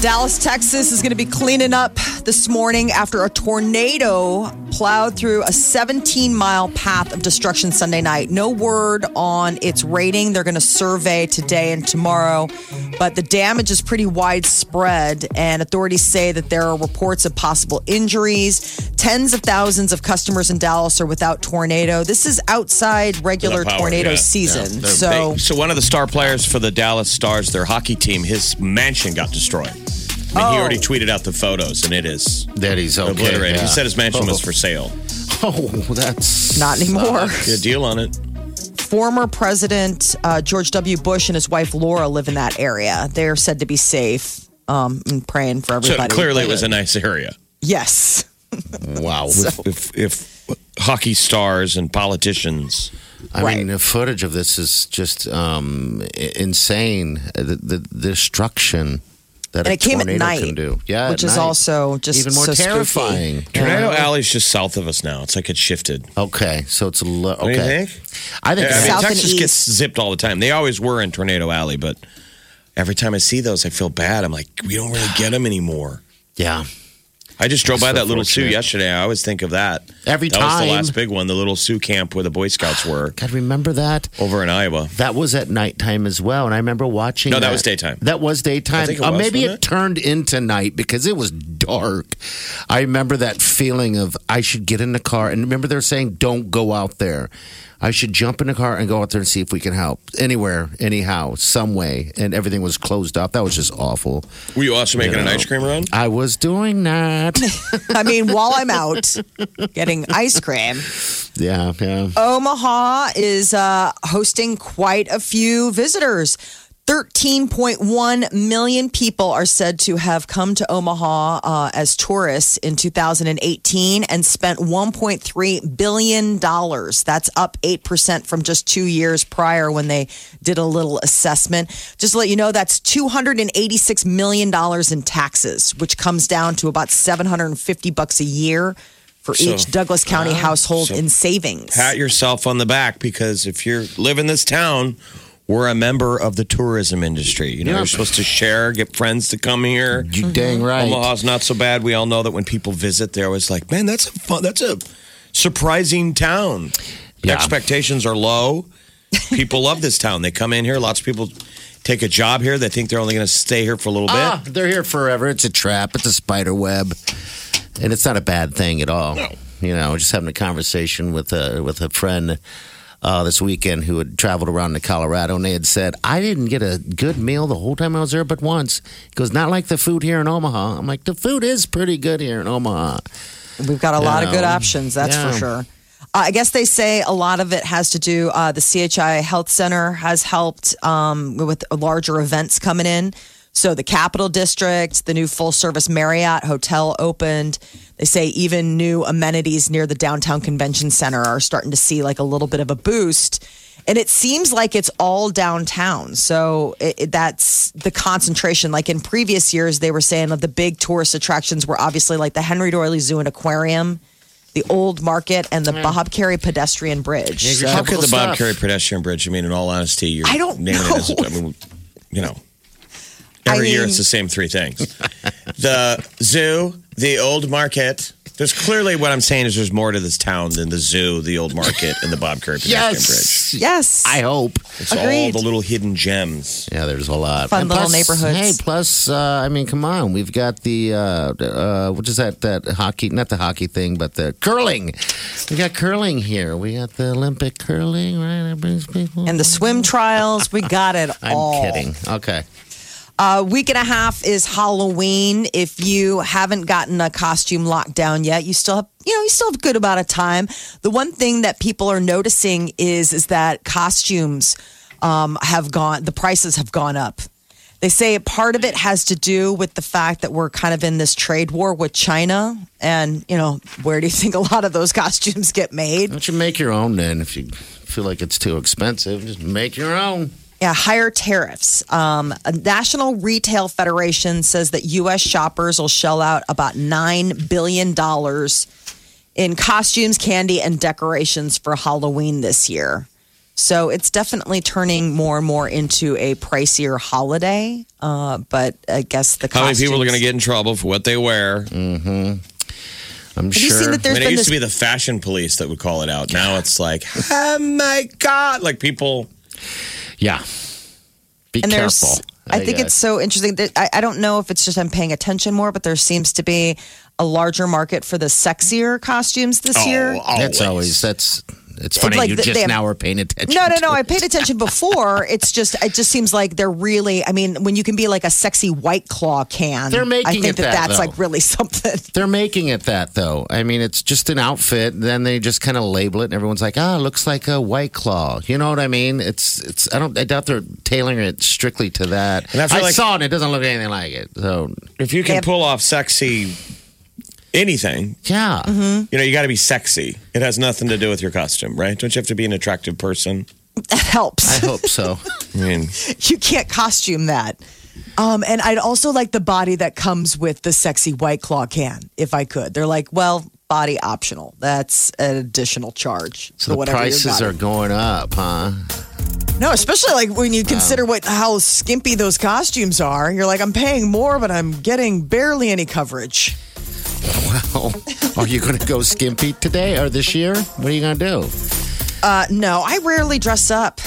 Dallas, Texas is going to be cleaning up this morning after a tornado plowed through a 17 mile path of destruction Sunday night. No word on its rating. They're going to survey today and tomorrow, but the damage is pretty widespread, and authorities say that there are reports of possible injuries. Tens of thousands of customers in Dallas are without tornado. This is outside regular power, tornado yeah. season. They're so. big. so one of the star players for the Dallas Stars, their hockey team, his mansion got destroyed. I mean, he Oh. already tweeted out the photos, and it is That he's okay. obliterated. yeah. He said his mansion was Oh. for sale. Oh, that's Not anymore. Good deal on it. former President uh, George W. Bush and his wife Laura live in that area. They're said to be safe. Um, and praying for So everybody. clearly, it was a nice area. yes. Wow. If, if hockey stars and politicians, I Right. mean, the footage of this is just um, insane. The, the, the destruction that And a it came at night, can do. Yeah, which is night. also just even more so spooky. terrifying. Tornado Yeah. Alley's just south of us now. It's like it shifted. Okay, so it's a lo- okay. What do you think? I think I mean, South and Texas east. gets zipped all the time. They always were in Tornado Alley, but every time I see those, I feel bad. I'm like, we don't really get them anymore. yeah. I just drove by that little Sioux yesterday. I always think of that. Every that was the last big one, the little Sioux camp where the Boy Scouts were God, remember that? over in Iowa. That was at nighttime as well, and I remember watching. No, that was daytime. That was daytime. I think it Uh, was, maybe wasn't it turned into night because it was dark. I remember that feeling of I should get in the car, and remember they're saying don't go out there. I should jump in the car and go out there and see if we can help anywhere, anyhow, some way, and everything was closed off. That was just awful. Were you also making You an ice cream run? I was doing that. I mean, while I'm out getting ice cream, yeah, yeah. Omaha is uh, hosting quite a few visitors. 13.1 million people are said to have come to Omaha uh, as tourists in 2018 and spent $1.3 billion. That's up 8% from just two years prior when they did a little assessment. Just to let you know, that's $286 million in taxes, which comes down to about 750 bucks a year for So- each Douglas County household So- in savings. Pat yourself on the back because if you're live in this town, we're a member of the tourism industry. You know, Yeah. you're supposed to share, get friends to come here. You dang right. Omaha's not so bad. We all know that when people visit, they're always like, "Man, that's a fun. That's a surprising town." Yeah. Expectations are low. People love this town. They come in here. Lots of people take a job here. They think they're only going to stay here for a little bit. Ah, they're here forever. It's a trap. It's a spider web, and it's not a bad thing at all. No. You know, just having a conversation with a with a friend uh, this weekend who had traveled around to Colorado, and they had said, "I didn't get a good meal the whole time I was there, but once." He goes, "Not like the food here in Omaha." I'm like, "The food is pretty good here in Omaha." We've got a lot of good options, that's Yeah. for sure. Uh, I guess they say a lot of it has to do. Uh, the CHI Health Center has helped um, with larger events coming in. So the Capitol District, the new full service Marriott hotel opened. They say even new amenities near the downtown convention center are starting to see like a little bit of a boost. And it seems like it's all downtown. So it, it- that's the concentration. Like in previous years, they were saying that the big tourist attractions were obviously like the Henry Doorly Zoo and Aquarium, the Old Market, and the mm. Bob Kerrey Pedestrian Bridge. Yeah, So- How could the Typical Bob stuff. Kerrey pedestrian bridge? I mean, in all honesty, you're I don't naming it as know. I mean, you know, I every year it's the same three things: the zoo, the old market. There's clearly what I'm saying is there's more to this town than the zoo, the old market, and the Bob Kerrey pedestrian bridge. Yes, yes. I hope. It's all the little hidden gems. Yeah, there's a lot. Fun And little plus- neighborhoods. Hey, plus, uh, I mean, come on, we've got the uh, uh, what is that? That hockey, not the hockey thing, but the curling. We got curling here. We got the Olympic curling, right? That brings people. and the swim trials, we got it I'm all. kidding. Okay. A week and a half is Halloween. If you haven't gotten a costume locked down yet, you still have, you know, you still have a good amount of time. The one thing that people are noticing is is that costumes um, have gone. The prices have gone up. They say part of it has to do with the fact that we're kind of in this trade war with China, and you know, where do you think a lot of those costumes get made? Don't you make your own then? If you feel like it's too expensive, just make your own. Yeah, higher tariffs. Um, a National Retail Federation says that U.S. shoppers will shell out about $9 billion in costumes, candy, and decorations for Halloween this year. So it's definitely turning more and more into a pricier holiday. Uh, but I guess the How many people are going to get in trouble for what they wear? I'm Have you seen that I there's mean, it been used this to be the fashion police that would call it out. Now it's like, oh my God. Like people, yeah. Be and careful. there's I think guess. it's so interesting that I, I don't know if it's just I'm paying attention more, but there seems to be a larger market for the sexier costumes this oh, year. That's always that's. It's funny like you the- just have, now are paying attention. No, no, to no. I paid attention before. It's just it just seems like they're really. I mean, when you can be like a sexy white claw can, They're making I think it that, that, that's though. like really something. They're making it that though. I mean, it's just an outfit. Then they just kind of label it, and everyone's like, "Ah, it looks like a white claw." You know what I mean? It's it's. I don't. I doubt they're tailoring it strictly to that. And I feel like- saw it. and It doesn't look anything like it. So if you can Yep. pull off sexy anything, yeah, Mm-hmm. you know, you got to be sexy. It has nothing to do with your costume, right? Don't you have to be an attractive person? That helps. I hope so. I mean, you can't costume that. Um, and I'd also like the body that comes with the sexy white claw can, if I could. They're like, well, body optional. That's an additional charge. So for the whatever you prices got. are going up, huh? No, especially like when you consider what how skimpy those costumes are. You're like, I'm paying more, but I'm getting barely any coverage. Well, are you going to go skimpy today or this year? What are you going to do? Uh, no, I rarely dress up.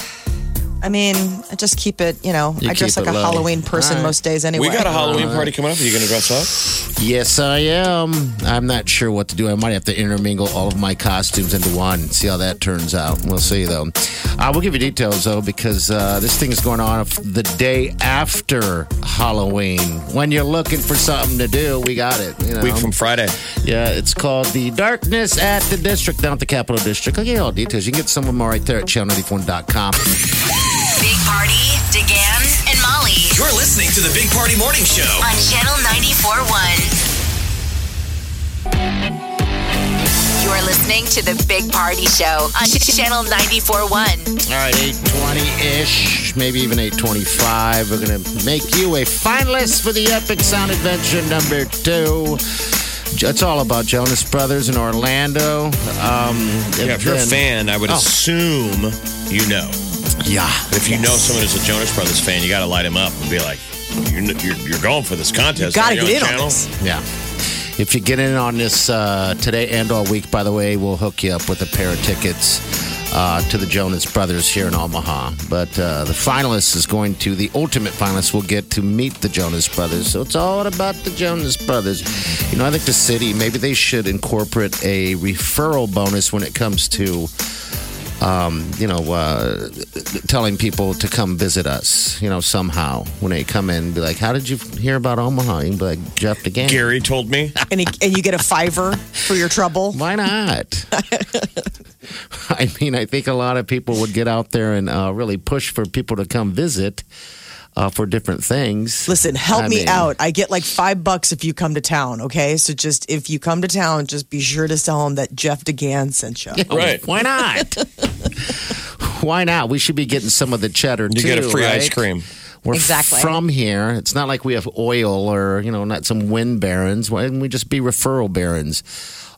I mean, I just keep it, you know, You I dress keep like it a low. Halloween person All right. most days anyway. we got a Halloween party coming up. Are you going to dress up? Yes, I am. I'm not sure what to do. I might have to intermingle all of my costumes into one. And see how that turns out. We'll see, though. I will give you details, though, because uh, this thing is going on the day after Halloween. When you're looking for something to do, we got it. You know? Week from Friday. yeah, it's called the Darkness at the District down at the Capitol District. I'll give you all details. You can get some of them right there at channel94.com. Big Party, DeGan, and Molly You're listening to the Big Party Morning Show. on Channel 94.1. You're listening to the Big Party Show on Channel 94.1. All right, 820-ish, maybe even 825. We're going to make you a finalist for the Epic Sound Adventure number two. It's all about Jonas Brothers in Orlando. Um, Yeah, if you're a fan, I would Oh. assume you know. Yeah. If you know someone who's a Jonas Brothers fan, you got to light him up and be like, you're, you're, you're going for this contest. Gotta get in on this. Yeah. If you get in on this uh, today and all week, by the way, we'll hook you up with a pair of tickets uh, to the Jonas Brothers here in Omaha. But uh, the finalist is going to, the ultimate finalist will get to meet the Jonas Brothers. So it's all about the Jonas Brothers. You know, I think the city, maybe they should incorporate a referral bonus when it comes to. Um, you know, uh, telling people to come visit us, you know, somehow when they come in, be like, How did you hear about Omaha? You can be like, Jeff DeGan. Gary told me. and, he, and you get a fiver for your trouble. Why not? I mean, I think a lot of people would get out there and uh, really push for people to come visit uh, for different things. Listen, help I me mean, out. I get like five bucks if you come to town. Okay, so just if you come to town, just be sure to tell them that Jeff DeGan sent you. Right. Why not? Why not? We should be getting some of the cheddar too. You too. get a free right? ice cream. We're Exactly. from here. It's not like we have oil or, you know, not some wind barons. Why didn't we just be referral barons?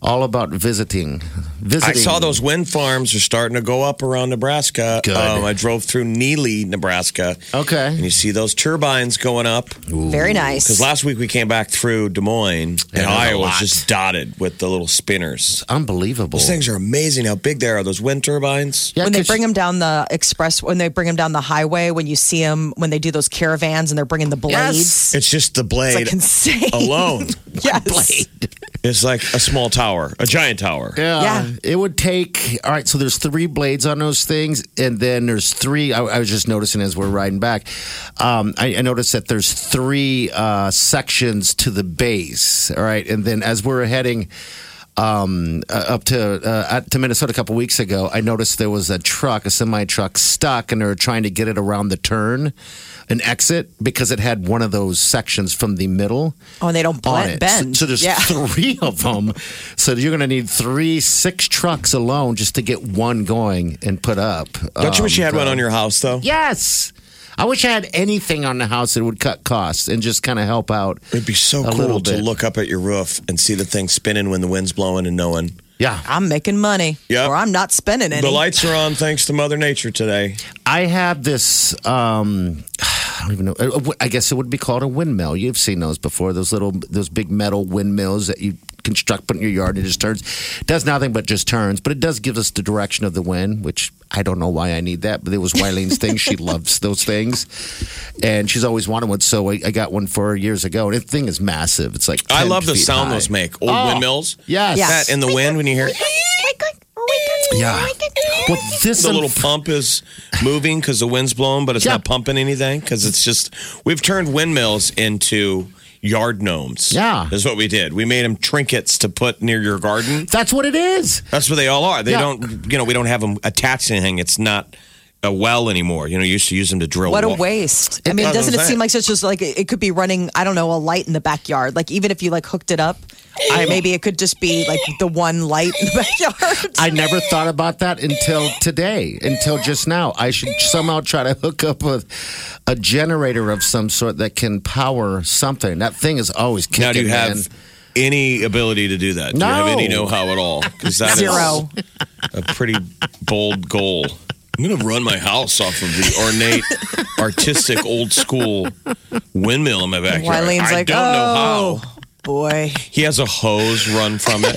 All about visiting. Visiting. I saw those wind farms are starting to go up around Nebraska. Good. Um, I drove through Neligh, Nebraska. Okay. And you see those turbines going up. Very nice. Because last week we came back through Des Moines, Yeah, and there's Iowa was just dotted with the little spinners. Unbelievable. Those things are amazing how big they are, those wind turbines. Yeah, when they bring them down the express, when they bring them down the highway, when you see them, when they do those caravans and they're bringing the blades, Yes. It's just the it's blade like insane. alone. yes. It's like a small tower, a giant tower. Yeah, Yeah. It would take. All right. So there's three blades on those things, and then there's three. I, I was just noticing as we're riding back. Um, I, I noticed that there's three uh, sections to the base. All right, and then as we're heading. Um, uh, up to uh, out to Minnesota a couple weeks ago, I noticed there was a truck, a semi truck, stuck, and they were trying to get it around the turn, an exit, because it had one of those sections from the middle. Oh, and they don't on blend, it. bend. So, so there's yeah. three of them. So you're going to need three, six trucks alone just to get one going and put up. Don't you wish you Um, had one on your house though? Yes. I wish I had anything on the house that would cut costs and just kind of help out. It'd be so a cool little to look up at your roof and see the thing spinning when the wind's blowing and knowing Yeah. I'm making money. Yep. Or I'm not spending any. the lights are on thanks to Mother Nature today. I have this. Um, I don't even know. uh, I guess it would be called a windmill. You've seen those before. Those little, those big metal windmills that you construct, put in your yard, and it just turns. It does nothing but just turns, but it does give us the direction of the wind, which I don't know why I need that. But it was Wylene's thing. She loves those things, and she's always wanted one. So I, I got one for her years ago, and the thing is massive. It's like I 10 love the sound high. those make. Old Oh, windmills. Yes. Yeah. That in the wind when you hear Yeah. Well, this the little pump is moving because the wind's blowing, but it's Yeah. not pumping anything because it's just we've turned windmills into yard gnomes. Yeah. is what we did. We made them trinkets to put near your garden. That's what it is. That's what they all are. They Yeah. don't, you know, we don't have them attached to anything. It's not a well anymore. You know, you used to use them to drill. What a wa- waste. I mean, doesn't it seem like it's just like it it could be running, I don't know, a light in the backyard? Like even if you like hooked it up, I, maybe it could just be like the one light in the backyard. I never thought about that until today, until just now. I should somehow try to hook up a, a generator of some sort that can power something. That thing is always kicking. Now, do you have man. any ability to do that? Do you have any know-how at all? Because that is Zero. a pretty bold goal. I'm going to run my house off of the ornate, artistic, old school windmill in my backyard. Wylene's I like, don't know oh, how. Boy. He has a hose run from it.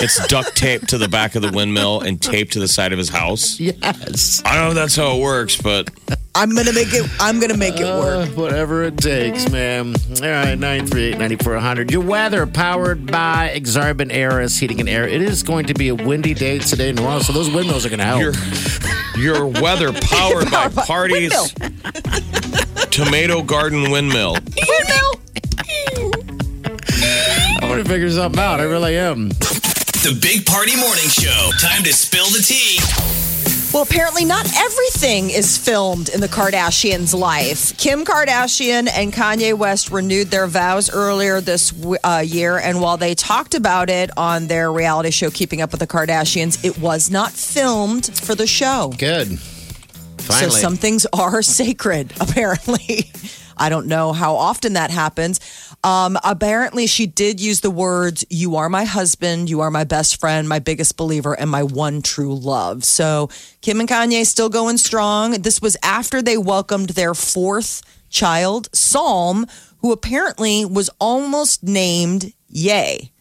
It's duct taped to the back of the windmill and taped to the side of his house. Yes. I don't know if that's how it works, but I'm going to make it, I'm going to make it work. Uh, whatever it takes, man. All right, 938 9400. Your weather powered by Exarban Airus Heating and Air. It is going to be a windy day today in Toronto, so those windmills are going to help. your your weather powered by Powered by parties tomato garden windmill. I want to figure something out. I really am. The Big Party Morning Show. Time to spill the tea. Well, apparently, not everything is filmed in the Kardashians' life. Kim Kardashian and Kanye West renewed their vows earlier this uh, year, and while they talked about it on their reality show, Keeping Up with the Kardashians, it was not filmed for the show. Good. Finally. So some things are sacred, apparently. I don't know how often that happens. Um, apparently, she did use the words, You are my husband, you are my best friend, my biggest believer, and my one true love. So Kim and Kanye still going strong. This was after they welcomed their fourth child, Psalm, who apparently was almost named Yay.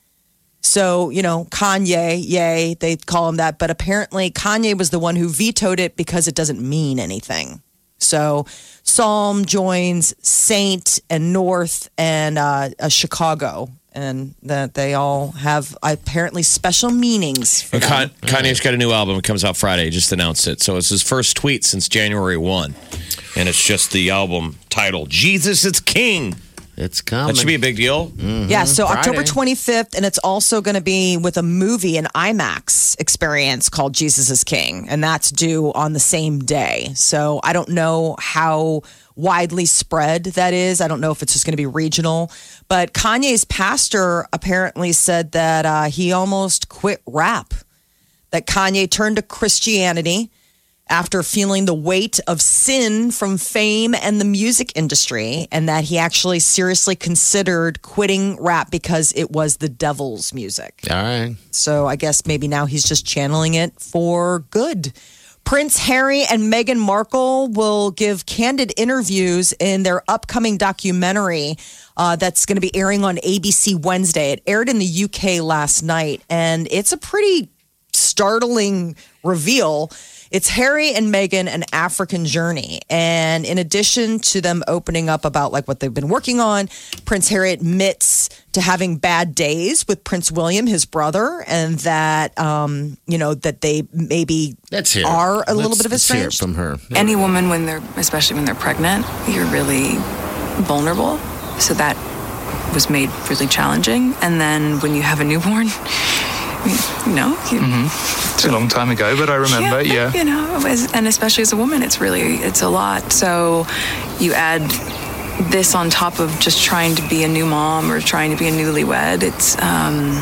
So, you know, Kanye, yay, they call him that. But apparently, Kanye was the one who vetoed it because it doesn't mean anything. So, Psalm joins Saint and North and uh, uh, Chicago, and that they all have apparently special meanings. For And them. Kan- Kanye's got a new album. It comes out Friday. He just announced it. So it's his first tweet since January 1. And it's just the album title Jesus is King. It's coming. That should be a big deal. Yeah, so October 25th, and it's also going to be with a movie, an IMAX experience called Jesus is King, and that's due on the same day. So I don't know how widely spread that is. I don't know if it's just going to be regional. But Kanye's pastor apparently said that uh, he almost quit rap, that Kanye turned to Christianity after feeling the weight of sin from fame and the music industry, and that he actually seriously considered quitting rap because it was the devil's music. All right. So I guess maybe now he's just channeling it for good. Prince Harry and Meghan Markle will give candid interviews in their upcoming documentary uh, that's going to be airing on ABC Wednesday. It aired in the UK last night, and it's a pretty startling reveal. It's Harry and Meghan, an African journey. And in addition to them opening up about like what they've been working on, Prince Harry admits to having bad days with Prince William, his brother, and that um, you know, that they maybe Let's hear. are a little Let's- bit of let's hear from her. Any woman, when they're, especially when they're pregnant, you're really vulnerable. So that was made really challenging. And then when you have a newborn, You know, you, It's a long time ago, but I remember. Yeah. You know, as, and especially as a woman, it's really it's a lot. So you add this on top of just trying to be a new mom or trying to be a newlywed. It's um,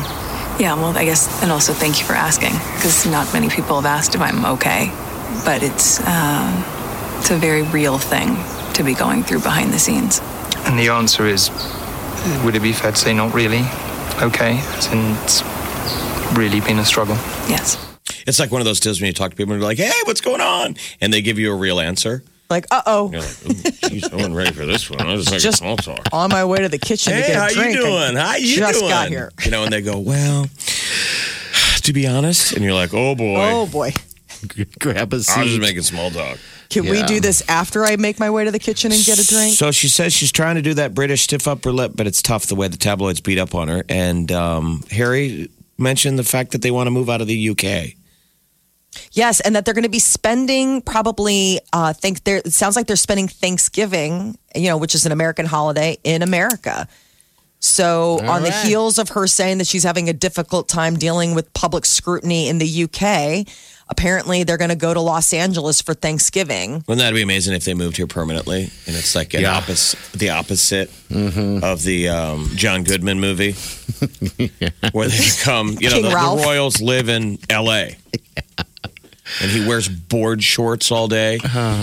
yeah. Well, I guess, and also thank you for asking because not many people have asked if I'm okay, but it's uh, it's a very real thing to be going through behind the scenes. And the answer is, would it be fair to say not really? Okay, it's really been a struggle. Yes. It's like one of those deals when you talk to people and you're like, hey, what's going on? And they give you a real answer. Like, uh oh, You're like, "Ooh, geez, I wasn't ready for this one. I was like Just- small talk. on my way to the kitchen to Hey, get a how drink. you I doing? How you just doing? got here. You know, and they go, well, to be honest, and you're like, oh boy, Oh boy. Grab a I was seat. just making small talk. Can we Yeah. do this after I make my way to the kitchen and get a drink? So she says she's trying to do that British stiff upper lip, but it's tough the way the tabloids beat up on her. And um, Harry mentioned the fact that they want to move out of the UK. Yes, and that they're going to be spending probably. Uh, think there. It sounds like they're spending Thanksgiving, you know, which is an American holiday in America. So, on the heels of her saying that she's having a difficult time dealing with public scrutiny in the UK, apparently they're going to go to Los Angeles for Thanksgiving. Wouldn't that be amazing if they moved here permanently? And it's like an Yeah. opposite, the opposite of the um, John Goodman movie, where they come. You know, the, the royals live in L.A. And he wears board shorts all day.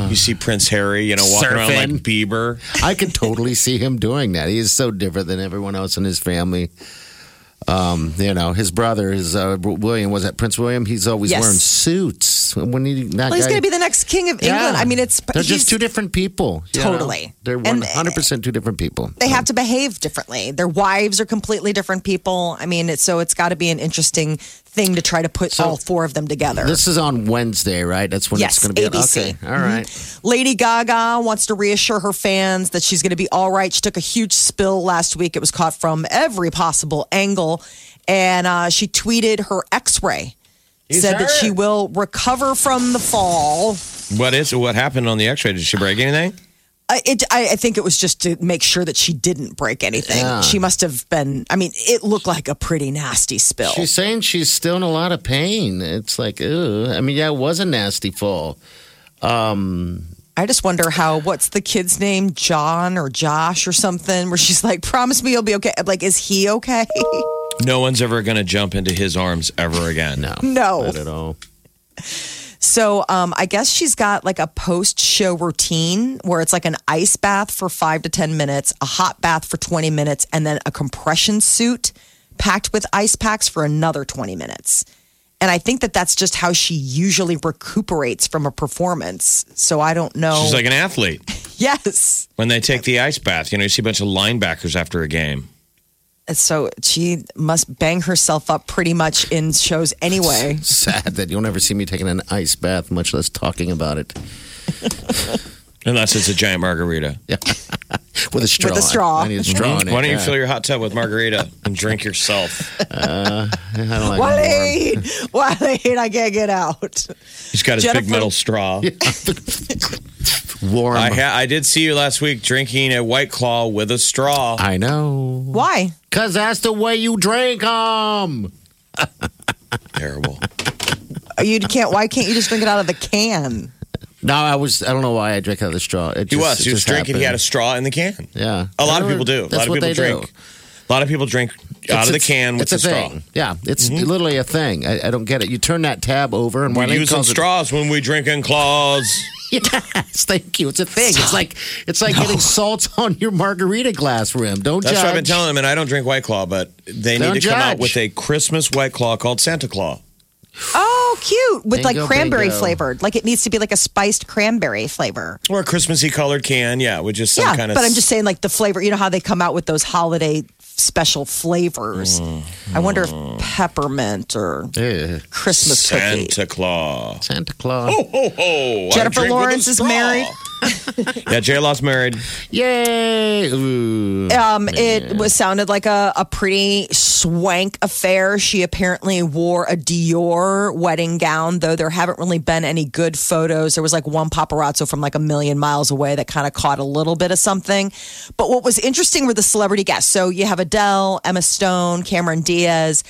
You see Prince Harry, you know, walking around like Bieber. I could totally see him doing that. He is so different than everyone else in his family. Um, you know, his brother, his uh, William, was that Prince William? He's always Yes. wearing suits. When he, that Well, he's going to be the next king of England. I mean, it's they're just two different people. you know? Totally. they're one hundred percent two different people. they have to behave differently. Their wives are completely different people. I mean, it's, so it's got to be an interesting thing to try to put So- all four of them together. This is on Wednesday, right? That's when Yes, it's going to be. ABC. Okay, all right. Lady Gaga wants to reassure her fans that she's going to be all right. She took a huge spill last week. It was caught from every possible angle. And uh, she tweeted her x ray, said that she will recover from the fall. What is what happened on the X-ray? Did she break anything? I, it, I, I think it was just to make sure that she didn't break anything. Yeah. She must have been, I mean, it looked like a pretty nasty spill. She's saying she's still in a lot of pain. It's like, ugh. I mean, yeah, it was a nasty fall. Um, I just wonder how, what's the kid's name? John or Josh or something, where she's like, promise me you'll be okay. Like, is he okay? No one's ever going to jump into his arms ever again. no, No. not at all. So um, I guess she's got like a post show routine where it's like an ice bath for five to 10 minutes, a hot bath for 20 minutes, and then a compression suit packed with ice packs for another 20 minutes. And I think that that's just how she usually recuperates from a performance. So I don't know. She's like an athlete. yes. When they take the ice bath, you know, you see a bunch of linebackers after a game. So she must bang herself up pretty much in shows anyway. Sad that you'll never see me taking an ice bath, much less talking about it. Unless it's a giant margarita. Yeah. with a straw. With a straw. I need a straw in it. Why don't you yeah. fill your hot tub with margarita and drink yourself? Uh, I don't like Waleed, Waleed, I can't get out. He's got his Jennifer- big metal straw. warm. Warm. I, ha- I did see you last week drinking a White Claw with a straw. I know. Why? Because that's the way you drink them. Terrible. You can't. Why can't you just drink it out of the can? No, I was. I don't know why I drank out of the straw. It He was. He was just drinking. He had a straw in the can. Yeah. A lot of people do. A That's lot of what people they drink. do. A lot of people drink out of the can with it's the a straw. thing. Yeah, it's mm-hmm. literally a thing. I, I don't get it. You turn that tab over, and We're Wileen using calls it- straws when we drinking claws. Yes, thank you. It's a thing. It's like it's like getting salt on your margarita glass rim. Don't That's judge. what I've been telling them, and I don't drink White Claw, but they Don't need to come out with a Christmas White Claw called Santa Claw. Oh, cute! With Bingo, like cranberry bingo. flavored. Like it needs to be like a spiced cranberry flavor. Or a Christmassy colored can, yeah, with just some yeah, kind of. but I'm just saying, like the flavor. You know how they come out with those holiday special flavors. I wonder if peppermint or Yeah. Christmas cookie. Santa Claus. Santa Claus. Ho, ho, ho. Jennifer drink with a Lawrence is married. yeah, J Law's married. Yay! Ooh. Um, it was sounded like a, a pretty swank affair. She apparently wore a Dior wedding gown, though there haven't really been any good photos. There was like one paparazzo from like a million miles away that kind of caught a little bit of something. But what was interesting were the celebrity guests. So you have Adele, Emma Stone, Cameron Diaz.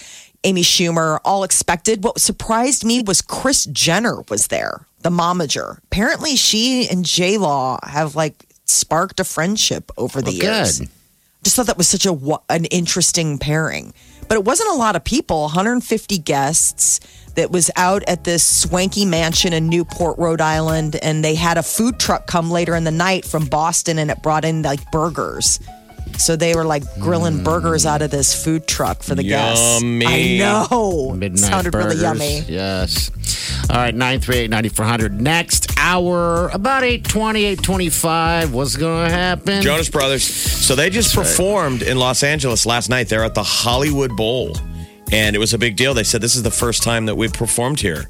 Amy Schumer, all expected. What surprised me was Kris Jenner was there, the momager. Apparently, she and J Law have like sparked a friendship over the Well, years. good. Just thought that was such a an interesting pairing. But it wasn't a lot of people, 150 guests that was out at this swanky mansion in Newport, Rhode Island. And they had a food truck come later in the night from Boston and it brought in like burgers. So they were like grilling burgers out of this food truck for the guests. Yummy. I know. Midnight Sounded burgers. really yummy. Yes. All right, 938-9400. Next hour, about 820, 825. What's going to happen? Jonas Brothers. So they just performed in Los Angeles last night. They're at the Hollywood Bowl, and it was a big deal. They said this is the first time that we've performed here,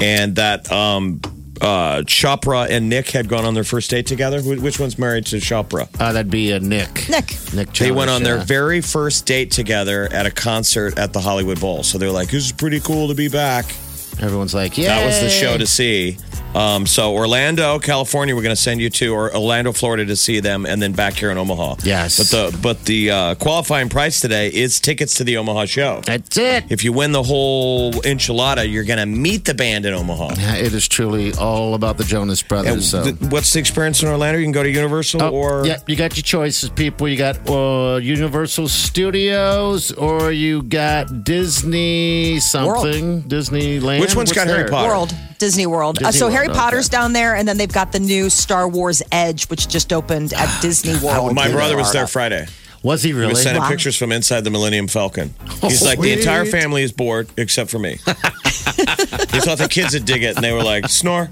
and that um, uh, Chopra and Nick had gone on their first date together. Wh- Which one's married to Chopra? Uh, that'd be a Nick. Nick. Nick They went Jonas, on their yeah. very first date together at a concert at the Hollywood Bowl. So they're like, "This is pretty cool to be back." Everyone's like, yeah. That was the show to see. Um, so Orlando, California, we're going to send you to, or Orlando, Florida, to see them, and then back here in Omaha. Yes. But the but the uh, qualifying price today is tickets to the Omaha show. That's it. If you win the whole enchilada, you're going to meet the band in Omaha. Yeah, It is truly all about the Jonas Brothers. so. th- what's the experience in Orlando? You can go to Universal Oh, or yeah, you got your choices, people. You got uh, Universal Studios, or you got Disney something, Disneyland. Which one's What's got Harry? Potter? World, Disney World. uh, so World, Harry okay. Potter's down there, and then they've got the new Star Wars Edge, which just opened at Disney World. My brother was there Friday. Was he really? He really? was sending Wow. pictures from inside the Millennium Falcon. He's like, the entire family is bored except for me. he thought the kids would dig it, and they were like, snore.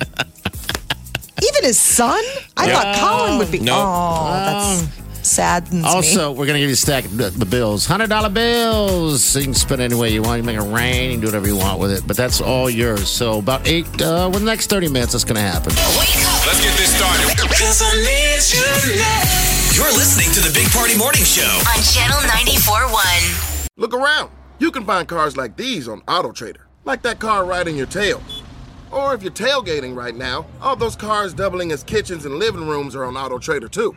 Even his son? I Yeah. thought Colin would be. No. Oh, that's saddens me. Also, we're going to give you a stack of the, the bills. $100 bills. You can spend any way you want. You make it rain. You can do whatever you want with it. But that's all yours. So about eight, uh, within the next 30 minutes, that's going to happen. Let's get this started. You're listening to the Big Party Morning Show. On Channel 94.1. Look around. You can find cars like these on AutoTrader, like that car riding your tail. Or if you're tailgating right now, all those cars doubling as kitchens and living rooms are on AutoTrader too.